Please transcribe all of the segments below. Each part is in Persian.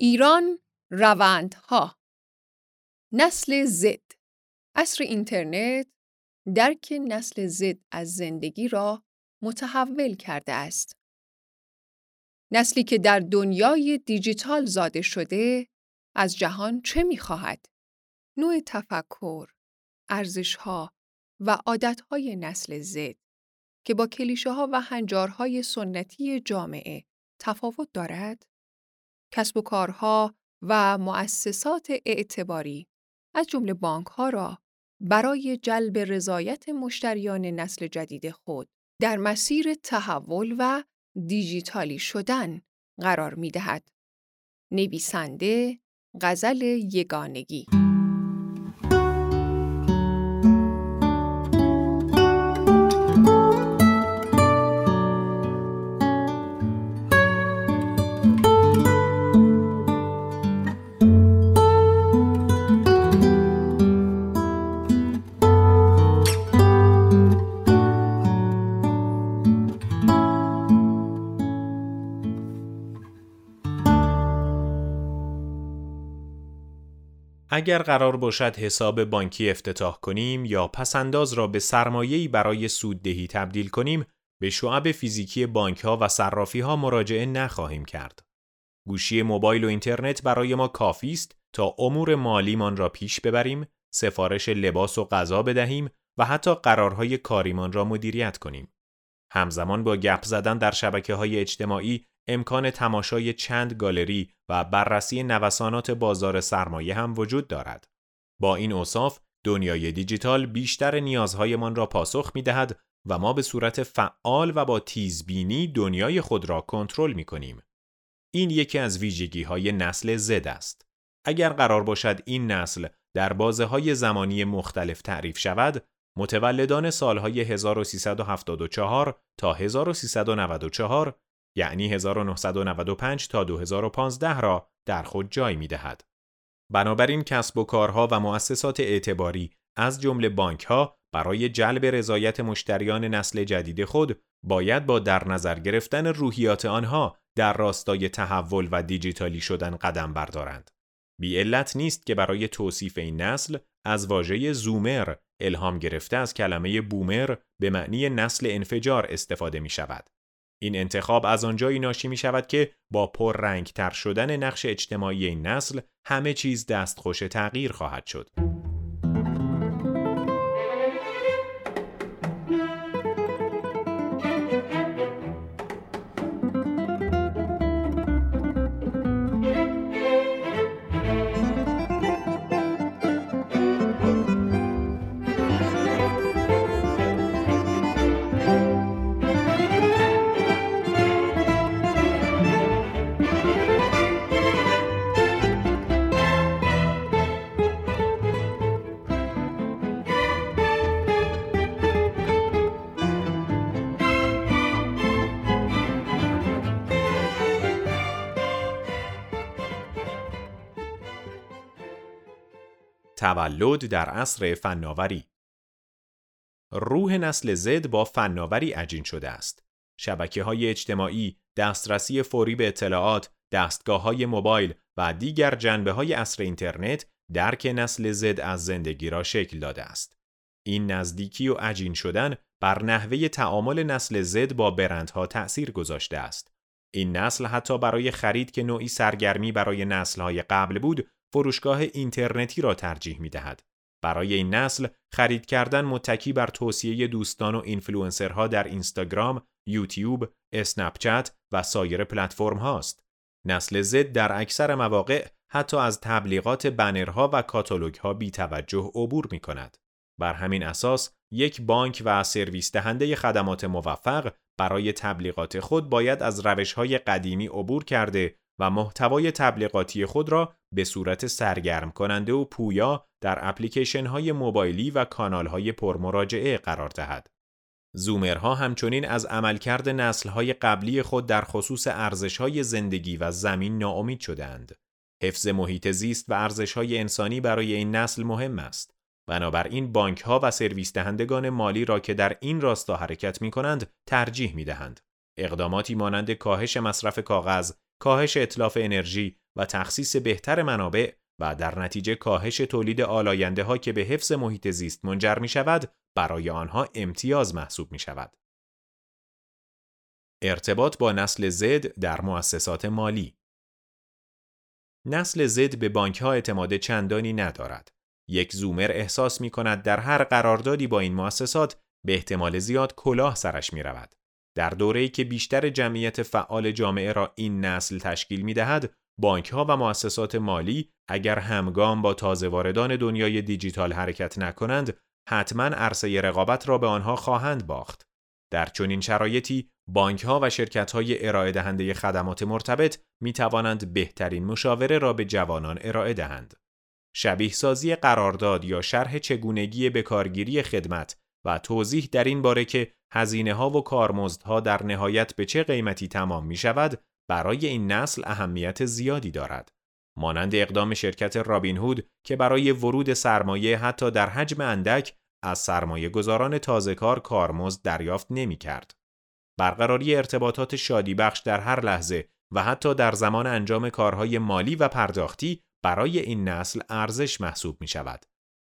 ایران روندها نسل زد اصر اینترنت درک نسل زد از زندگی را متحول کرده است. نسلی که در دنیای دیجیتال زاده شده از جهان چه می‌خواهد؟ نوع تفکر، ارزشها و عادتهای نسل زد که با کلیشه ها و هنجارهای سنتی جامعه تفاوت دارد؟ کسب و کارها و مؤسسات اعتباری از جمله بانک ها را برای جلب رضایت مشتریان نسل جدید خود در مسیر تحول و دیجیتالی شدن قرار می دهد. نویسنده غزل یگانگی اگر قرار باشد حساب بانکی افتتاح کنیم یا پسنداز را به سرمایه‌ای برای سوددهی تبدیل کنیم به شعب فیزیکی بانک ها و صرافی ها مراجعه نخواهیم کرد. گوشی موبایل و اینترنت برای ما کافی است تا امور مالیمان را پیش ببریم، سفارش لباس و غذا بدهیم و حتی قرارهای کاریمان را مدیریت کنیم. همزمان با گپ زدن در شبکه های اجتماعی امکان تماشای چند گالری و بررسی نوسانات بازار سرمایه هم وجود دارد. با این اوصاف دنیای دیجیتال بیشتر نیازهایمان را پاسخ می دهد و ما به صورت فعال و با تیزبینی دنیای خود را کنترل می کنیم. این یکی از ویژگی های نسل زد است. اگر قرار باشد این نسل در بازه های زمانی مختلف تعریف شود، متولدان سالهای 1374 تا 1394 یعنی 1995 تا 2015 را در خود جای می دهد. بنابراین کسب و کارها و مؤسسات اعتباری از جمله بانک ها برای جلب رضایت مشتریان نسل جدید خود باید با در نظر گرفتن روحیات آنها در راستای تحول و دیجیتالی شدن قدم بردارند. بی علت نیست که برای توصیف این نسل از واژه زومر الهام گرفته از کلمه بومر به معنی نسل انفجار استفاده می شود. این انتخاب از آنجایی ناشی می شود که با پر رنگ تر شدن نقش اجتماعی نسل همه چیز دستخوش تغییر خواهد شد. تولد در عصر فناوری روح نسل زد با فناوری عجین شده است. شبکه های اجتماعی، دسترسی فوری به اطلاعات، دستگاه های موبایل و دیگر جنبه های عصر اینترنت درک نسل زد از زندگی را شکل داده است. این نزدیکی و عجین شدن بر نحوه تعامل نسل زد با برندها تأثیر گذاشته است. این نسل حتی برای خرید که نوعی سرگرمی برای نسلهای قبل بود فروشگاه اینترنتی را ترجیح می دهد. برای این نسل خرید کردن متکی بر توصیه دوستان و اینفلوئنسرها در اینستاگرام، یوتیوب، اسنپچت و سایر پلتفرم هاست. نسل زد در اکثر مواقع حتی از تبلیغات بنرها و کاتالوگ ها بی توجه عبور می کند. بر همین اساس یک بانک و سرویس دهنده خدمات موفق برای تبلیغات خود باید از روش های قدیمی عبور کرده و محتوای تبلیغاتی خود را به صورت سرگرم کننده و پویا در اپلیکیشن های موبایلی و کانال های پرمراجعه قرار دهد. زومرها همچنین از عملکرد نسل های قبلی خود در خصوص ارزش های زندگی و زمین ناامید شدند. حفظ محیط زیست و ارزش های انسانی برای این نسل مهم است. بنابراین بانک ها و سرویس دهندگان مالی را که در این راستا حرکت می کنند ترجیح می دهند. اقداماتی مانند کاهش مصرف کاغذ، کاهش اطلاف انرژی و تخصیص بهتر منابع و در نتیجه کاهش تولید آلاینده ها که به حفظ محیط زیست منجر می شود برای آنها امتیاز محسوب می شود. ارتباط با نسل زد در مؤسسات مالی نسل زد به بانک ها اعتماد چندانی ندارد. یک زومر احساس می کند در هر قراردادی با این مؤسسات به احتمال زیاد کلاه سرش می رود. در دوره‌ای که بیشتر جمعیت فعال جامعه را این نسل تشکیل می دهد، بانک ها و مؤسسات مالی اگر همگام با تازه واردان دنیای دیجیتال حرکت نکنند، حتما عرصه رقابت را به آنها خواهند باخت. در چنین شرایطی بانک ها و شرکت های ارائه دهنده خدمات مرتبط می توانند بهترین مشاوره را به جوانان ارائه دهند. شبیه سازی قرارداد یا شرح چگونگی به کارگیری خدمت و توضیح در این باره که هزینه ها و کارمزدها در نهایت به چه قیمتی تمام می شود برای این نسل اهمیت زیادی دارد. مانند اقدام شرکت رابین هود که برای ورود سرمایه حتی در حجم اندک از سرمایه گذاران تازه کار کارمزد دریافت نمی کرد. برقراری ارتباطات شادی بخش در هر لحظه و حتی در زمان انجام کارهای مالی و پرداختی برای این نسل ارزش محسوب می شود.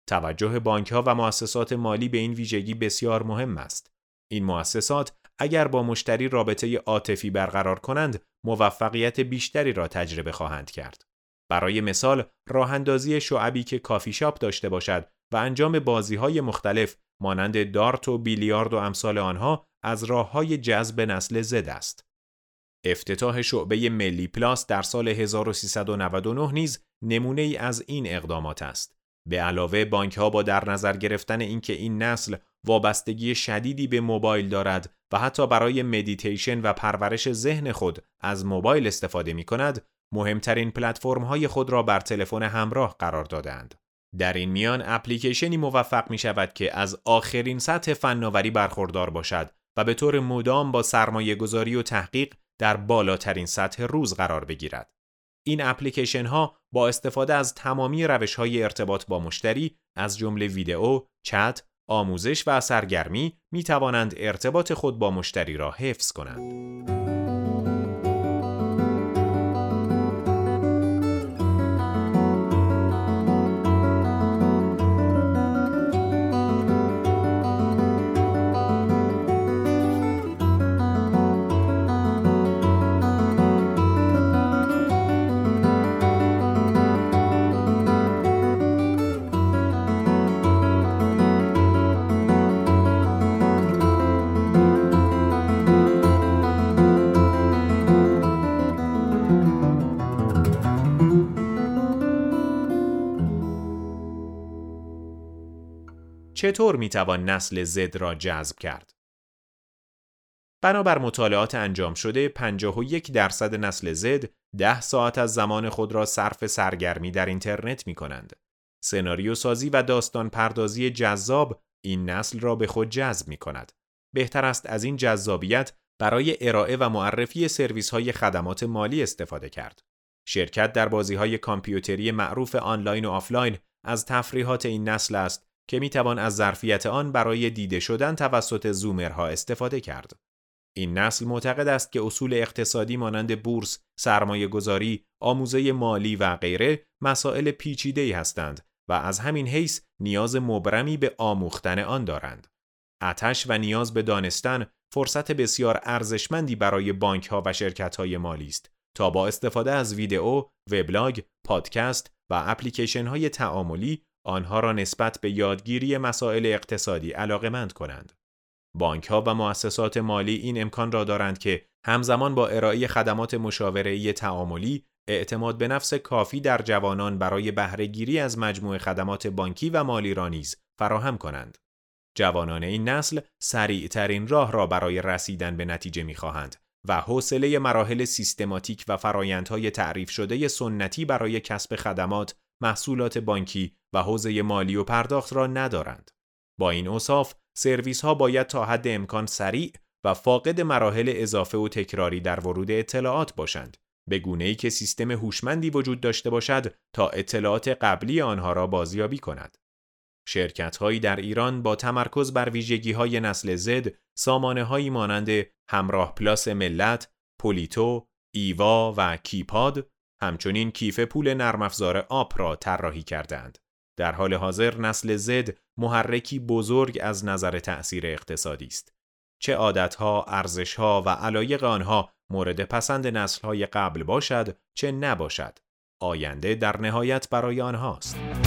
توجه بانک ها و مؤسسات مالی به این ویژگی بسیار مهم است. این مؤسسات اگر با مشتری رابطه عاطفی برقرار کنند، موفقیت بیشتری را تجربه خواهند کرد. برای مثال، راه اندازی شعبی که کافی شاپ داشته باشد و انجام بازی های مختلف مانند دارت و بیلیارد و امثال آنها از راه های جذب نسل زد است. افتتاح شعبه ملی پلاس در سال 1399 نیز نمونه ای از این اقدامات است. به علاوه بانک ها با در نظر گرفتن اینکه این نسل وابستگی شدیدی به موبایل دارد و حتی برای مدیتیشن و پرورش ذهن خود از موبایل استفاده می کند، مهمترین پلتفرم های خود را بر تلفن همراه قرار دادند. در این میان اپلیکیشنی موفق می شود که از آخرین سطح فناوری برخوردار باشد و به طور مدام با سرمایه گذاری و تحقیق در بالاترین سطح روز قرار بگیرد. این اپلیکیشن ها با استفاده از تمامی روش های ارتباط با مشتری از جمله ویدئو، چت، آموزش و سرگرمی می توانند ارتباط خود با مشتری را حفظ کنند. چطور می‌توان نسل زد را جذب کرد؟ بنابر مطالعات انجام شده 51 درصد نسل زد 10 ساعت از زمان خود را صرف سرگرمی در اینترنت می کنند. سناریو سازی و داستان پردازی جذاب این نسل را به خود جذب می کند. بهتر است از این جذابیت برای ارائه و معرفی سرویس های خدمات مالی استفاده کرد. شرکت در بازی های کامپیوتری معروف آنلاین و آفلاین از تفریحات این نسل است که می توان از ظرفیت آن برای دیده شدن توسط زومرها استفاده کرد. این نسل معتقد است که اصول اقتصادی مانند بورس، سرمایه گذاری، آموزه مالی و غیره مسائل پیچیده هستند و از همین حیث نیاز مبرمی به آموختن آن دارند. اتش و نیاز به دانستن فرصت بسیار ارزشمندی برای بانک ها و شرکت های مالی است تا با استفاده از ویدئو، وبلاگ، پادکست و اپلیکیشن های تعاملی آنها را نسبت به یادگیری مسائل اقتصادی علاقمند کنند. بانک ها و مؤسسات مالی این امکان را دارند که همزمان با ارائه خدمات مشاوره تعاملی اعتماد به نفس کافی در جوانان برای بهرهگیری از مجموع خدمات بانکی و مالی را نیز فراهم کنند. جوانان این نسل سریع ترین راه را برای رسیدن به نتیجه می خواهند و حوصله مراحل سیستماتیک و فرایندهای تعریف شده سنتی برای کسب خدمات محصولات بانکی و حوزه مالی و پرداخت را ندارند. با این اوصاف سرویس ها باید تا حد امکان سریع و فاقد مراحل اضافه و تکراری در ورود اطلاعات باشند به گونه ای که سیستم هوشمندی وجود داشته باشد تا اطلاعات قبلی آنها را بازیابی کند. شرکت هایی در ایران با تمرکز بر ویژگی های نسل زد سامانه هایی مانند همراه پلاس ملت، پولیتو، ایوا و کیپاد همچنین کیف پول نرم افزار آب را طراحی کردند. در حال حاضر نسل زد محرکی بزرگ از نظر تأثیر اقتصادی است. چه عادتها، ارزشها و علایق آنها مورد پسند نسلهای قبل باشد چه نباشد. آینده در نهایت برای آنهاست.